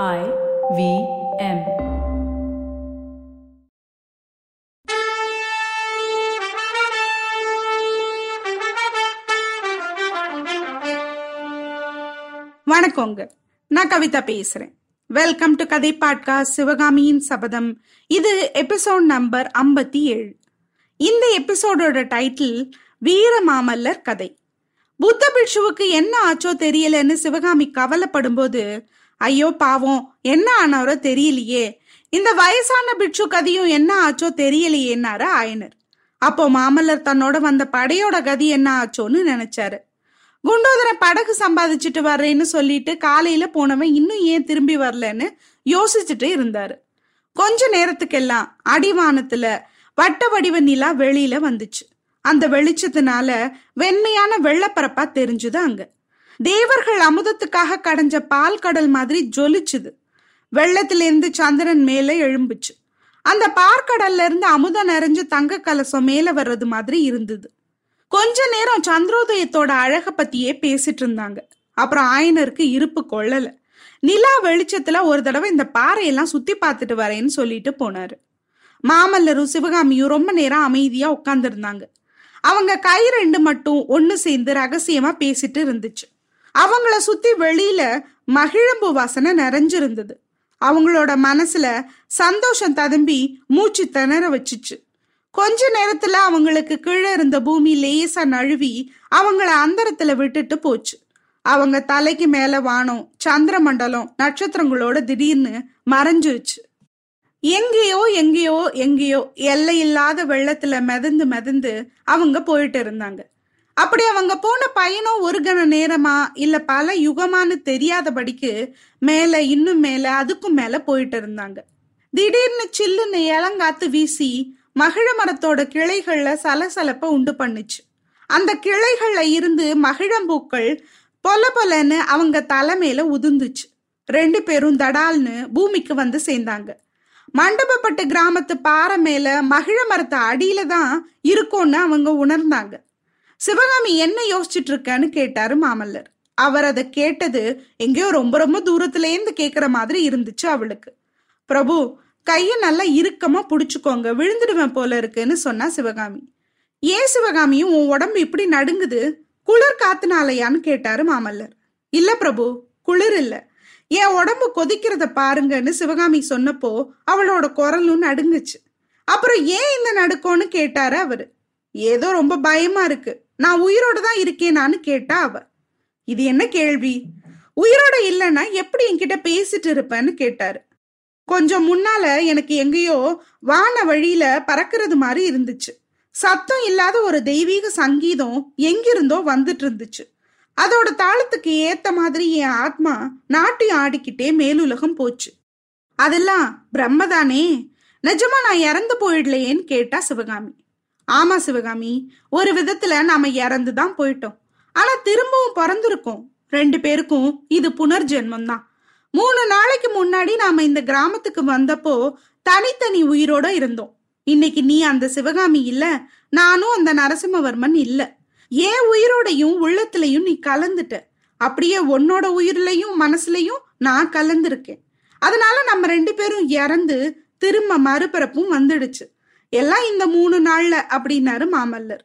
I V M. வணக்கங்க. நான் கவிதா பேசுறேன். வெல்கம் டு கதை பாட்கா சிவகாமியின் சபதம் இது எபிசோட் நம்பர் ஐம்பத்தி ஏழு. இந்த எபிசோடோட டைட்டில் வீர மாமல்லர் கதை. புத்த பிட்சுவுக்கு என்ன ஆச்சோ தெரியலன்னு சிவகாமி கவலைப்படும் போது ஐயோ பாவம் என்ன ஆனாரோ தெரியலையே. இந்த வயசான பிட்சு கதையும் என்ன ஆச்சோ தெரியலையேன்னாரு ஆயனர். அப்போ மாமல்லர் தன்னோட வந்த படையோட கதி என்ன ஆச்சோன்னு நினைச்சாரு. குண்டோதரன் படகு சம்பாதிச்சுட்டு வர்றேன்னு சொல்லிட்டு காலையில போனவன் இன்னும் ஏன் திரும்பி வரலன்னு யோசிச்சுட்டு இருந்தாரு. கொஞ்ச நேரத்துக்கெல்லாம் அடிவானத்துல வட்ட வடிவ நிலா வெளியில வந்துச்சு. அந்த வெளிச்சத்தினால வெண்மையான வெள்ளப்பரப்பா தெரிஞ்சுது அங்க. தேவர்கள் அமுதத்துக்காக கடைஞ்ச பால் கடல் மாதிரி ஜொலிச்சுது. வெள்ளத்திலிருந்து சந்திரன் மேல எழும்புச்சு. அந்த பார்க்கடல்ல இருந்து அமுதம் நிறைஞ்சு தங்க கலசம் மேல வர்றது மாதிரி இருந்தது. கொஞ்ச நேரம் சந்திரோதயத்தோட அழக பத்தியே பேசிட்டு இருந்தாங்க. அப்புறம் ஆயனருக்கு இருப்பு கொள்ளல. நிலா வெளிச்சத்துல ஒரு தடவை இந்த பாறையெல்லாம் சுத்தி பார்த்துட்டு வரேன்னு சொல்லிட்டு போனாரு. மாமல்லரும் சிவகாமியும் ரொம்ப நேரம் அமைதியா உட்கார்ந்துருந்தாங்க. அவங்க கை ரெண்டு மட்டும் ஒன்னு சேர்ந்து ரகசியமா பேசிட்டு இருந்துச்சு. அவங்கள சுத்தி வெளியில மகிழம்பு வாசனை நிறைஞ்சிருந்தது. அவங்களோட மனசுல சந்தோஷம் ததும்பி மூச்சு திணற வச்சுச்சு. கொஞ்ச நேரத்துல அவங்களுக்கு கீழே இருந்த பூமி லேசா நழுவி அவங்கள அந்தரத்துல விட்டுட்டு போச்சு. அவங்க தலைக்கு மேல வானம் சந்திர மண்டலம் நட்சத்திரங்களோட திடீர்னு மறைஞ்சிருச்சு. எங்கேயோ எங்கேயோ எங்கேயோ எல்லையில்லாத வெள்ளத்துல மிதந்து மிதந்து அவங்க போயிட்டு இருந்தாங்க. அப்படி அவங்க போன பயணம் ஒரு கண நேரமா இல்ல பல யுகமானு தெரியாதபடிக்கு மேல இன்னும் மேல அதுக்கும் மேல போயிட்டு இருந்தாங்க. திடீர்னு சில்லுன்னு இளங்காத்து வீசி மகிழ மரத்தோட கிளைகள்ல சலசலப்ப உண்டு பண்ணுச்சு. அந்த கிளைகள்ல இருந்து மகிழம்பூக்கள் பொல பொலன்னு அவங்க தலைமையில உதிர்ந்துச்சு. ரெண்டு பேரும் தடால்னு பூமிக்கு வந்து சேர்ந்தாங்க. மண்டபப்பட்டு கிராமத்து பாறை மேல மகிழ மரத்து அடியில தான் இருக்கும்னு அவங்க உணர்ந்தாங்க. சிவகாமி என்ன யோசிச்சுட்டு இருக்கன்னு கேட்டாரு மாமல்லர். அவர் அதை கேட்டது எங்கேயோ ரொம்ப ரொம்ப தூரத்துலேருந்து கேட்குற மாதிரி இருந்துச்சு அவளுக்கு. பிரபு கையை நல்லா இறுக்கமா பிடிச்சிக்கோங்க விழுந்துடுவேன் போல இருக்குன்னு சொன்னா சிவகாமி. ஏன் சிவகாமியும் உன் உடம்பு இப்படி நடுங்குது? குளிர் காத்துனாலையான்னு கேட்டாரு மாமல்லர். இல்ல பிரபு குளிர் இல்ல. என் உடம்பு கொதிக்கிறத பாருங்கன்னு சிவகாமி சொன்னப்போ அவளோட குரலும் நடுங்குச்சு. அப்புறம் ஏன் இந்த நடுக்கோன்னு கேட்டாரு அவரு. ஏதோ ரொம்ப பயமா இருக்கு. நான் உயிரோட தான் இருக்கேனான்னு கேட்டா அவ. இது என்ன கேள்வி? உயிரோட இல்லைன்னா எப்படி என்கிட்ட பேசிட்டு இருப்பேன்னு கேட்டாரு. கொஞ்சம் முன்னால எனக்கு எங்கேயோ வான வழியில பறக்கிறது மாதிரி இருந்துச்சு. சத்தம் இல்லாத ஒரு தெய்வீக சங்கீதம் எங்கிருந்தோ வந்துட்டு இருந்துச்சு. அதோட தாளத்துக்கு ஏத்த மாதிரி என் ஆத்மா நாட்டியம் ஆடிக்கிட்டே மேலுலகம் போச்சு. அதெல்லாம் பிரம்மதானே. நிஜமா நான் இறந்து போயிடலையேன்னு கேட்டா சிவகாமி. ஆமா சிவகாமி ஒரு விதத்துல நாம இறந்து தான் போயிட்டோம். ஆனா திரும்பவும் பிறந்திருக்கோம். ரெண்டு பேருக்கும் இது புனர்ஜென்மம் தான் மூணு நாளைக்கு முன்னாடி நாம இந்த கிராமத்துக்கு வந்தப்போ தனித்தனி உயிரோட இருந்தோம். இன்னைக்கு நீ அந்த சிவகாமி இல்ல நானும் அந்த நரசிம்மவர்மன் இல்ல. ஏன் உயிரோடையும் உள்ளத்திலையும் நீ கலந்துட்ட. அப்படியே உன்னோட உயிர்லையும் மனசுலையும் நான் கலந்துருக்கேன். அதனால நம்ம ரெண்டு பேரும் இறந்து திரும்ப மறுபிறப்பும் வந்துடுச்சு. எல்லாம் இந்த மூணு நாள்ல அப்படின்னாரு மாமல்லர்.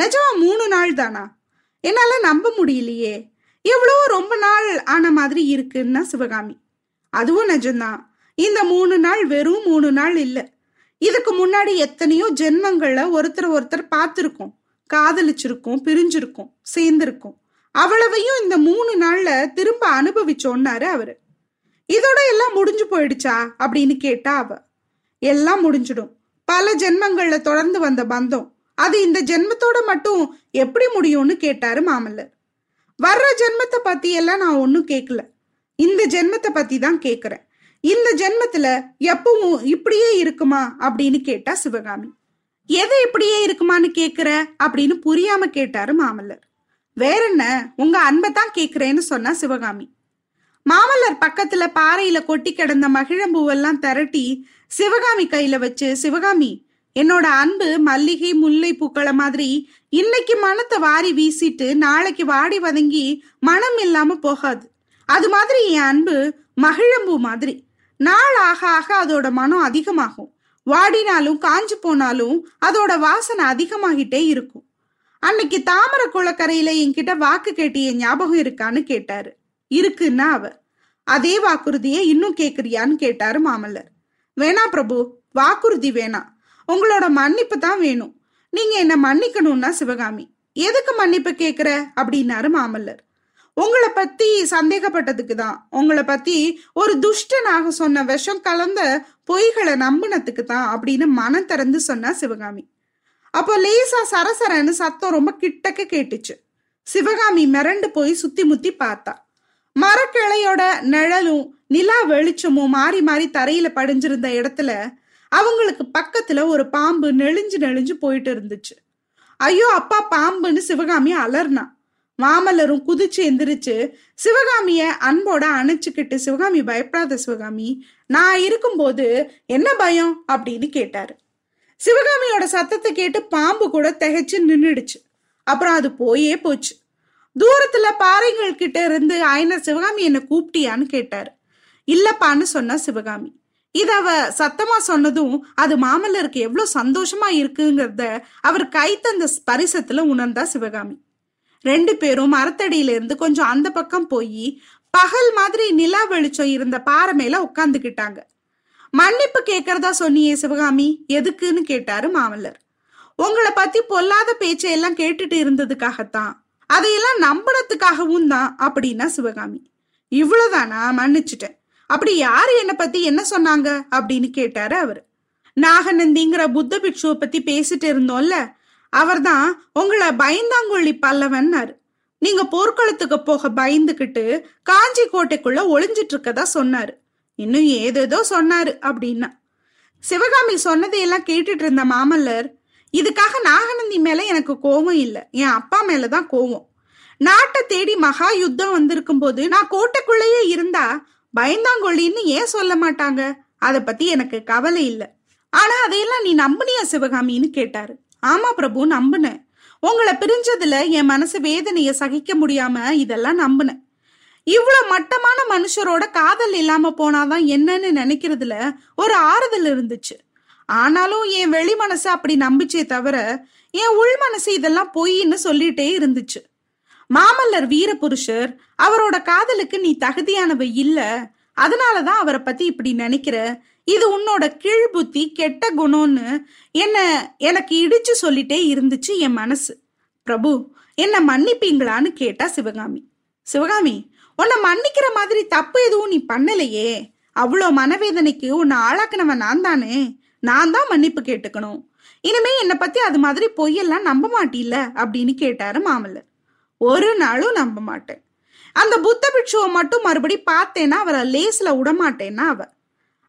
நிஜமா மூணு நாள் தானா? என்னால நம்ப முடியலையே. எவ்வளவோ ரொம்ப நாள் ஆன மாதிரி இருக்குன்னா சிவகாமி. அதுவும் நிஜம்தான். இந்த மூணு நாள் வெறும் மூணு நாள் இல்லை. இதுக்கு முன்னாடி எத்தனையோ ஜென்மங்கள்ல ஒருத்தர் ஒருத்தர் பார்த்துருக்கோம். காதலிச்சிருக்கோம் பிரிஞ்சிருக்கோம் சேர்ந்திருக்கோம். அவ்வளவையும் இந்த மூணு நாள்ல திரும்ப அனுபவிச்சோன்னாரு அவரு. இதோட எல்லாம் முடிஞ்சு போயிடுச்சா அப்படின்னு கேட்டா அவ. எல்லாம் முடிஞ்சிடும். பல ஜென்மங்கள்ல தொடர்ந்து வந்த பந்தம். அது இந்த ஜென்மத்தோட மட்டும் எப்படி முடியும்னு கேட்டாரு மாமல்லர். வர்ற ஜென்மத்தை பத்தி எல்லாம் நான் ஒன்னும் கேட்கல இந்த ஜென்மத்தை பத்தி தான் கேக்குறேன். இந்த ஜென்மத்துல எப்பவும் இப்படியே இருக்குமா அப்படின்னு கேட்டா சிவகாமி. எது இப்படியே இருக்குமான்னு கேக்குற அப்படின்னு புரியாம கேட்டாரு மாமல்லர். வேற என்ன உங்க அன்பை தான் கேக்குறேன்னு சொன்னா சிவகாமி. மாமல்லர் பக்கத்துல பாறையில கொட்டி கிடந்த மகிழம்பூவெல்லாம் திரட்டி சிவகாமி கையில வச்சு சிவகாமி என்னோட அன்பு மல்லிகை முல்லை பூக்களை மாதிரி இன்னைக்கு மனத்தை வாரி வீசிட்டு நாளைக்கு வாடி வதங்கி மனம் இல்லாம போகாது. அது மாதிரி என் அன்பு மகிழம்பூ மாதிரி. நாள் ஆக ஆக அதோட மனம் அதிகமாகும். வாடினாலும் காஞ்சு போனாலும் அதோட வாசனை அதிகமாகிட்டே இருக்கும். அன்னைக்கு தாமரை குளக்கரையில என்கிட்ட வாக்கு கேட்டிய ஞாபகம் இருக்கான்னு கேட்டாரு. இருக்குன்னா அவ அதே வாக்குறுதியை இன்னும் கேக்குறியான்னு கேட்டாரு மாமல்லர். வேணா பிரபு வாக்குறுதி வேணாம் உங்களோட மன்னிப்பு தான் வேணும். நீங்க என்ன மன்னிக்கணும்னா சிவகாமி. எதுக்கு மன்னிப்பு கேக்குற? அப்படின்னாரு மாமல்லர். உங்களை பத்தி சந்தேகப்பட்டதுக்கு தான். உங்களை பத்தி ஒரு துஷ்டனாக சொன்ன விஷம் கலந்த பொய்களை நம்பினத்துக்கு தான் அப்படின்னு மனம் திறந்து சொன்னா சிவகாமி. அப்போ லேசா சரசரன்னு சத்தம் ரொம்ப கிட்டக்க கேட்டுச்சு. சிவகாமி மிரண்டு போய் சுத்தி முத்தி பார்த்தா. மரக்கிளையோட நிழலும் நிலா வெளிச்சமும் மாறி மாறி தரையில படிஞ்சிருந்த இடத்துல அவங்களுக்கு பக்கத்துல ஒரு பாம்பு நெளிஞ்சு நெளிஞ்சு போயிட்டு இருந்துச்சு. ஐயோ அப்பா பாம்புன்னு சிவகாமி அலர்னா. மாமல்லரும் குதிச்சு எந்திரிச்சு சிவகாமிய அன்போட அணைச்சுக்கிட்டு சிவகாமி பயப்படாத சிவகாமி நான் இருக்கும்போது என்ன பயம்? அப்படின்னு கேட்டாரு. சிவகாமியோட சத்தத்தை கேட்டு பாம்பு கூட திகைச்சு நின்றுடுச்சு அப்புறம் அது போயே போச்சு. தூரத்துல பாறைகள் கிட்ட இருந்து ஆயனர் சிவகாமி என்ன கூப்பிட்டியான்னு கேட்டாரு. இல்லப்பான்னு சொன்னா சிவகாமி. இத அவ சத்தமா சொன்னதும் அது மாமல்லருக்கு எவ்வளவு சந்தோஷமா இருக்குங்கிறத அவர் கை தந்த ஸ்பரிசத்துல உணர்ந்தா சிவகாமி. ரெண்டு பேரும் மரத்தடியில இருந்து கொஞ்சம் அந்த பக்கம் போய் பகல் மாதிரி நிலா வெளிச்சம் இருந்த பாறை மேல உட்காந்துக்கிட்டாங்க மன்னிப்பு கேட்கறதா சொன்னியே சிவகாமி? எதுக்குன்னு கேட்டாரு மாமல்லர். உங்களை பத்தி பொல்லாத பேச்சையெல்லாம் கேட்டுட்டு இருந்ததுக்காகத்தான். அதையெல்லாம் நம்பினத்துக்காகவும் தான் அப்படின்னா சிவகாமி. இவ்வளவுதானா? மன்னிச்சிட்டேன். அப்படி யாரு என்னை பத்தி என்ன சொன்னாங்க அப்படின்னு கேட்டாரு அவரு. நாகநந்திங்கிற புத்த பிக்ஷுவை பத்தி பேசிட்டு இருந்தோம்ல அவர்தான் உங்களை பயந்தாங்கொழி பல்லவன்னாரு. நீங்க போர்க்களத்துக்கு போக பயந்துகிட்டு காஞ்சி கோட்டைக்குள்ள ஒளிஞ்சிட்டு இருக்கதா சொன்னாரு. இன்னும் ஏதேதோ சொன்னாரு அப்படின்னா. சிவகாமி சொன்னதையெல்லாம் கேட்டுட்டு இருந்த மாமல்லர் இதுக்காக நாகநந்தி மேல எனக்கு கோவம் இல்லை என் அப்பா மேலதான் கோவம். நாட்டை தேடி மகா யுத்தம் வந்திருக்கும் போது நான் கோட்டைக்குள்ளேயே இருந்தா பயந்தாங்கொள்ளின்னு ஏன் சொல்ல மாட்டாங்க? அதை பத்தி எனக்கு கவலை இல்லை. ஆனா அதையெல்லாம் நீ நம்புனியா சிவகாமின்னு கேட்டாரு. ஆமா பிரபு நம்புனேன். உங்களை பிரிஞ்சதுல என் மனசு வேதனைய சகிக்க முடியாம இதெல்லாம் நம்புனேன். இவ்வளவு மட்டமான மனுஷரோட காதல் இல்லாம போனாதான் என்னன்னு நினைக்கிறதுல ஒரு ஆறுதல் இருந்துச்சு. ஆனாலும் என் வெளி மனசு அப்படி நம்பிச்சே தவிர என் உள் மனசு இதெல்லாம் பொய்ன்னு சொல்லிட்டே இருந்துச்சு. மாமல்லர் வீரபுருஷர் அவரோட காதலுக்கு நீ தகுதியானவ இல்ல. அதனாலதான் அவரை பத்தி இப்படி நினைக்கிற. இது உன்னோட கீழ் புத்தி கெட்ட குணம்னு என்ன எனக்கு இடிச்சு சொல்லிட்டே இருந்துச்சு என் மனசு. பிரபு என்ன மன்னிப்பீங்களான்னு கேட்டா சிவகாமி. சிவகாமி உன்னை மன்னிக்கிற மாதிரி தப்பு எதுவும் நீ பண்ணலையே. அவ்வளோ மனவேதனைக்கு உன்னை ஆளாக்குனவன் நான் தானே. நான் தான் மன்னிப்பு கேட்டுக்கணும். இனிமே என்னை பத்தி அது மாதிரி பொய்யெல்லாம் நம்ப மாட்டீல்ல அப்படின்னு கேட்டாரு மாமல்லர். ஒரு நாளும் நம்ப மாட்டேன். அந்த புத்த பிட்சுவை மட்டும் மறுபடி பார்த்தேன்னா அவரை லேஸ்ல விடமாட்டேன்னா அவ.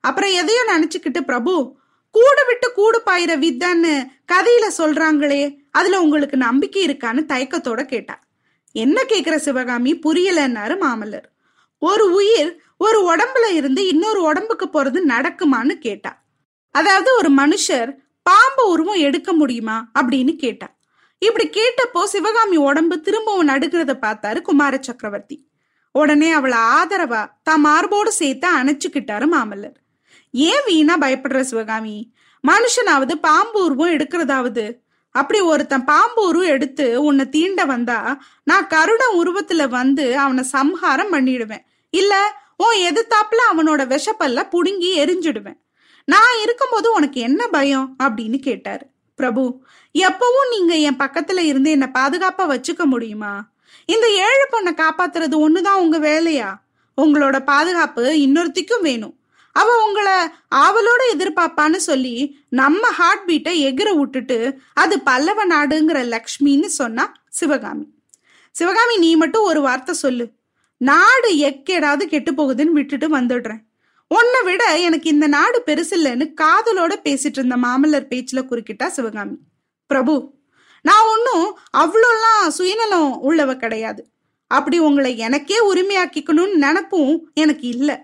அப்புறம் எதையோ நினைச்சுக்கிட்டு பிரபு கூடு விட்டு கூடு பாயிற வித்தான்னு கதையில சொல்றாங்களே அதுல உங்களுக்கு நம்பிக்கை இருக்கான்னு தயக்கத்தோட கேட்டா. என்ன கேக்குற சிவகாமி? புரியலன்னாரு மாமல்லர். ஒரு உயிர் ஒரு உடம்புல இருந்து இன்னொரு உடம்புக்கு போறது நடக்குமான்னு கேட்டா. அதாவது ஒரு மனுஷர் பாம்பு உருவம் எடுக்க முடியுமா? அப்படின்னு கேட்டா. இப்படி கேட்டப்போ சிவகாமி உடம்பு திரும்பவும் நடுக்கிறத பார்த்தாரு குமார சக்கரவர்த்தி. உடனே அவளை ஆதரவா தான் மார்போடு சேர்த்து அணைச்சுக்கிட்டாரு மாமல்லர். ஏன் வீணா பயப்படுற சிவகாமி? மனுஷனாவது பாம்பு உருவம் எடுக்கிறதாவது? அப்படி ஒருத்தன் பாம்பு உருவம் எடுத்து உன்னை தீண்ட வந்தா நான் கருட உருவத்துல வந்து அவனை சம்ஹாரம் பண்ணிடுவேன். இல்ல உன் எதிர்த்தாப்புல அவனோட விஷப்பல்ல புடுங்கி எரிஞ்சிடுவேன். நான் இருக்கும்போது உனக்கு என்ன பயம்? அப்படின்னு கேட்டாரு. பிரபு எப்பவும் நீங்க என் பக்கத்துல இருந்து என்ன பாதுகாப்பா வச்சுக்க முடியுமா? இந்த ஏழு பொண்ணை காப்பாத்துறது ஒண்ணுதான் உங்க வேலையா? உங்களோட பாதுகாப்பு இன்னொருத்திக்கும் வேணும். அவ உங்களை ஆவலோட எதிர்பார்ப்பான்னு சொல்லி நம்ம ஹார்ட் பீட்டை எகிர விட்டுட்டு அது பல்லவ நாடுங்கிற லக்ஷ்மின்னு சொன்னா சிவகாமி. சிவகாமி நீ மட்டும் ஒரு வார்த்தை சொல்லு. நாடு எக்கேடாவது கெட்டு போகுதுன்னு விட்டுட்டு வந்துடுறேன். உன்னை விட எனக்கு இந்த நாடு பெருசில்லைன்னு காதலோட பேசிட்டு இருந்த மாமல்லர் பேச்சுல குறுக்கிட்டா சிவகாமி. பிரபு நான் ஒன்றும் அவ்வளோலாம் சுயநலம் உள்ளவ கிடையாது. அப்படி உங்களை எனக்கே உரிமையாக்கிக்கணும்னு நினப்பும் எனக்கு இல்லை.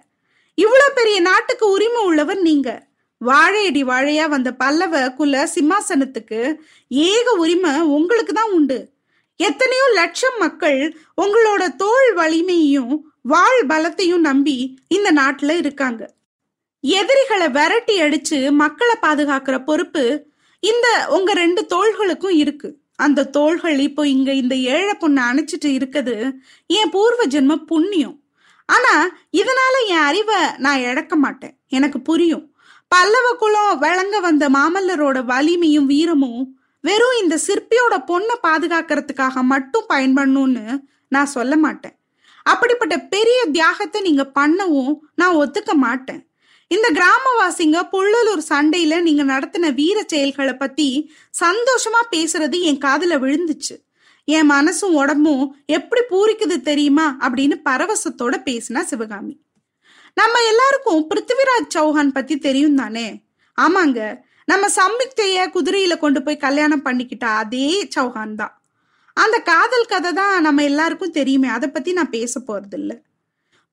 இவ்வளோ பெரிய நாட்டுக்கு உரிமை உள்ளவர் நீங்க. வாழையடி வாழையா வந்த பல்லவ குல சிம்மாசனத்துக்கு ஏக உரிமை உங்களுக்கு தான் உண்டு. எத்தனையோ லட்சம் மக்கள் உங்களோட தோல் வலிமையும் வாழ் பலத்தையும் நம்பி இந்த நாட்டுல இருக்காங்க. எதிரிகளை விரட்டி அடிச்சு மக்களை பாதுகாக்கிற பொறுப்பு இந்த உங்க ரெண்டு தோள்களுக்கும் இருக்கு. அந்த தோள்கள் இப்போ இங்க இந்த ஏழை பொண்ணை அணைச்சிட்டு இருக்குது. என் பூர்வ ஜென்ம புண்ணியம். ஆனா இதனால என் அறிவை நான் இழக்க மாட்டேன். எனக்கு புரியும். பல்லவ குலம் விளங்க வந்த மாமல்லரோட வலிமையும் வீரமும் வெறும் இந்த சிற்பியோட பொண்ணை பாதுகாக்கிறதுக்காக மட்டும் பயன்படணும்னு நான் சொல்ல மாட்டேன். அப்படிப்பட்ட பெரிய தியாகத்தை நீங்க பண்ணவும் நான் ஒத்துக்க மாட்டேன். இந்த கிராமவாசிங்க புள்ளலூர் சண்டையில நீங்க நடத்தின வீர செயல்களை பத்தி சந்தோஷமா பேசுறது என் காதுல விழுந்துச்சு. என் மனசும் உடம்பும் எப்படி பூரிக்குது தெரியுமா அப்படின்னு பரவசத்தோட பேசினா சிவகாமி. நம்ம எல்லாருக்கும் பிருத்திவிராஜ் சௌஹான் பத்தி தெரியும் தானே? ஆமாங்க. நம்ம சம்பிக்தைய குதிரையில கொண்டு போய் கல்யாணம் பண்ணிக்கிட்டா அதே சௌஹான் தான். அந்த காதல் கதை தான் நம்ம எல்லாருக்கும் தெரியுமே. அதை பத்தி நான் பேச போறது இல்ல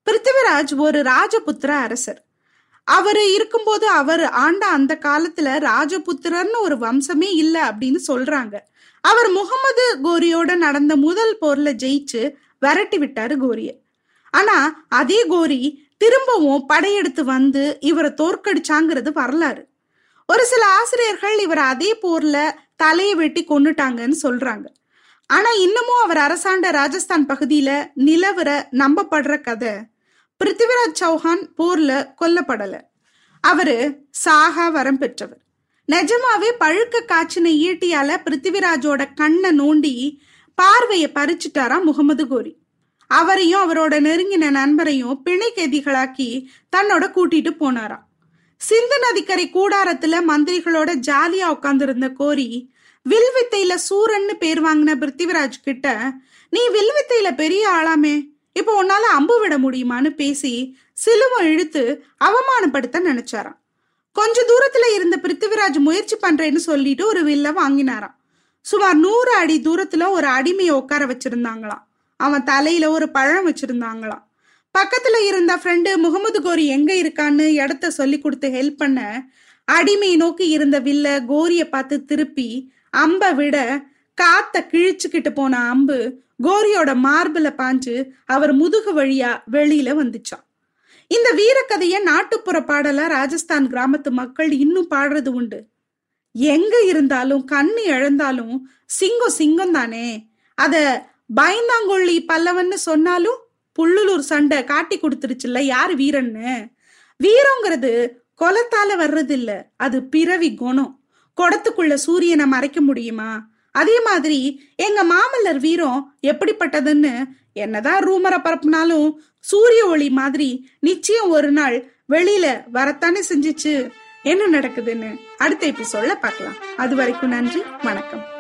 பிருத்திவிராஜ் ஒரு ராஜபுத்திர அரசர். அவர் இருக்கும்போது அவர் ஆண்ட அந்த காலத்துல ராஜபுத்திரர்னு ஒரு வம்சமே இல்லை அப்படின்னு சொல்றாங்க. அவர் முகமது கோரியோட நடந்த முதல் போர்ல ஜெயிச்சு விரட்டி விட்டாரு கோரிய. ஆனா அதே கோரி திரும்பவும் படையெடுத்து வந்து இவரை தோற்கடிச்சாங்கிறது வரலாறு. ஒரு சில ஆசிரியர்கள் இவர் அதே போர்ல தலையை வெட்டி கொண்டுட்டாங்கன்னு சொல்றாங்க. ஆனா இன்னமும் அவர் அரசாண்ட ராஜஸ்தான் பகுதியில நிலவர நம்பப்படுற கதை. பிருத்திவிராஜ் சௌஹான் போர்ல கொல்லப்படல. அவரு சாகா வரம் பெற்றவர். நிஜமாவே பழுக்க காய்ச்சின ஈட்டியால பிருத்திவிராஜோட கண்ணை நோண்டி பார்வையை பறிச்சுட்டாரா முகமது கோரி. அவரையும் அவரோட நெருங்கின நண்பரையும் பிணை கைதிகளாக்கி தன்னோட கூட்டிட்டு போனாராம். சிந்து நதிக்கரை கூடாரத்துல மந்திரிகளோட ஜாலியா உட்காந்துருந்த கோரி வில் வித்தையில சூரன்னு பேர் வாங்கின பிருத்திவிராஜ் கிட்ட நீ வில் வித்தையில பெரிய ஆளாமே இப்போ உன்னால அம்பு விட முடியுமான்னு பேசி சிலுவம் இழுத்து அவமானப்படுத்த நினைச்சாராம். கொஞ்ச தூரத்துல இருந்த பிருத்திவிராஜ் முயற்சி பண்றேன்னு சொல்லிட்டு ஒரு வில்ல வாங்கினாராம். சுமார் நூறு அடி தூரத்துல ஒரு அடிமையை உட்கார வச்சிருந்தாங்களாம். அவன் தலையில ஒரு பழம் வச்சிருந்தாங்களாம். பக்கத்துல இருந்த ஃப்ரெண்டு முகமது கோரி எங்க இருக்கான்னு இடத்த சொல்லி கொடுத்து ஹெல்ப் பண்ண அடிமை நோக்கி இருந்த வில்ல கோரிய பார்த்து திருப்பி அம்ப விட காத்த கிழிச்சுக்கிட்டு போன அம்பு கோரியோட மார்பில் பாஞ்சு அவர் முதுகு வழியா வெளியில வந்துச்சான். இந்த வீரக்கதைய நாட்டுப்புற பாடலா ராஜஸ்தான் கிராமத்து மக்கள் இன்னும் பாடுறது உண்டு. எங்க இருந்தாலும் கண்ணு இழந்தாலும் சிங்கம் சிங்கம் தானே அத பயந்தாங்கொள்ளி பல்லவன்னு சொன்னாலும் புள்ளுலூர் சண்டை காட்டி கொடுத்துருச்சுல்ல யார் வீரன்னு? வீரங்கிறது கொலத்தால வர்றதில்ல. அது பிறவி குணம். குடத்துக்குள்ள சூரியனை மறைக்க முடியுமா? அதே மாதிரி எங்க மாமல்லர் வீரம் எப்படிப்பட்டதுன்னு என்னதான் ரூமரை பரப்புனாலும் சூரிய ஒளி மாதிரி நிச்சயம் ஒரு நாள் வெளியில வரத்தானே செஞ்சிச்சு. என்ன நடக்குதுன்னு அடுத்த எபிசோட்ல பார்க்கலாம். அது வரைக்கும் நன்றி வணக்கம்.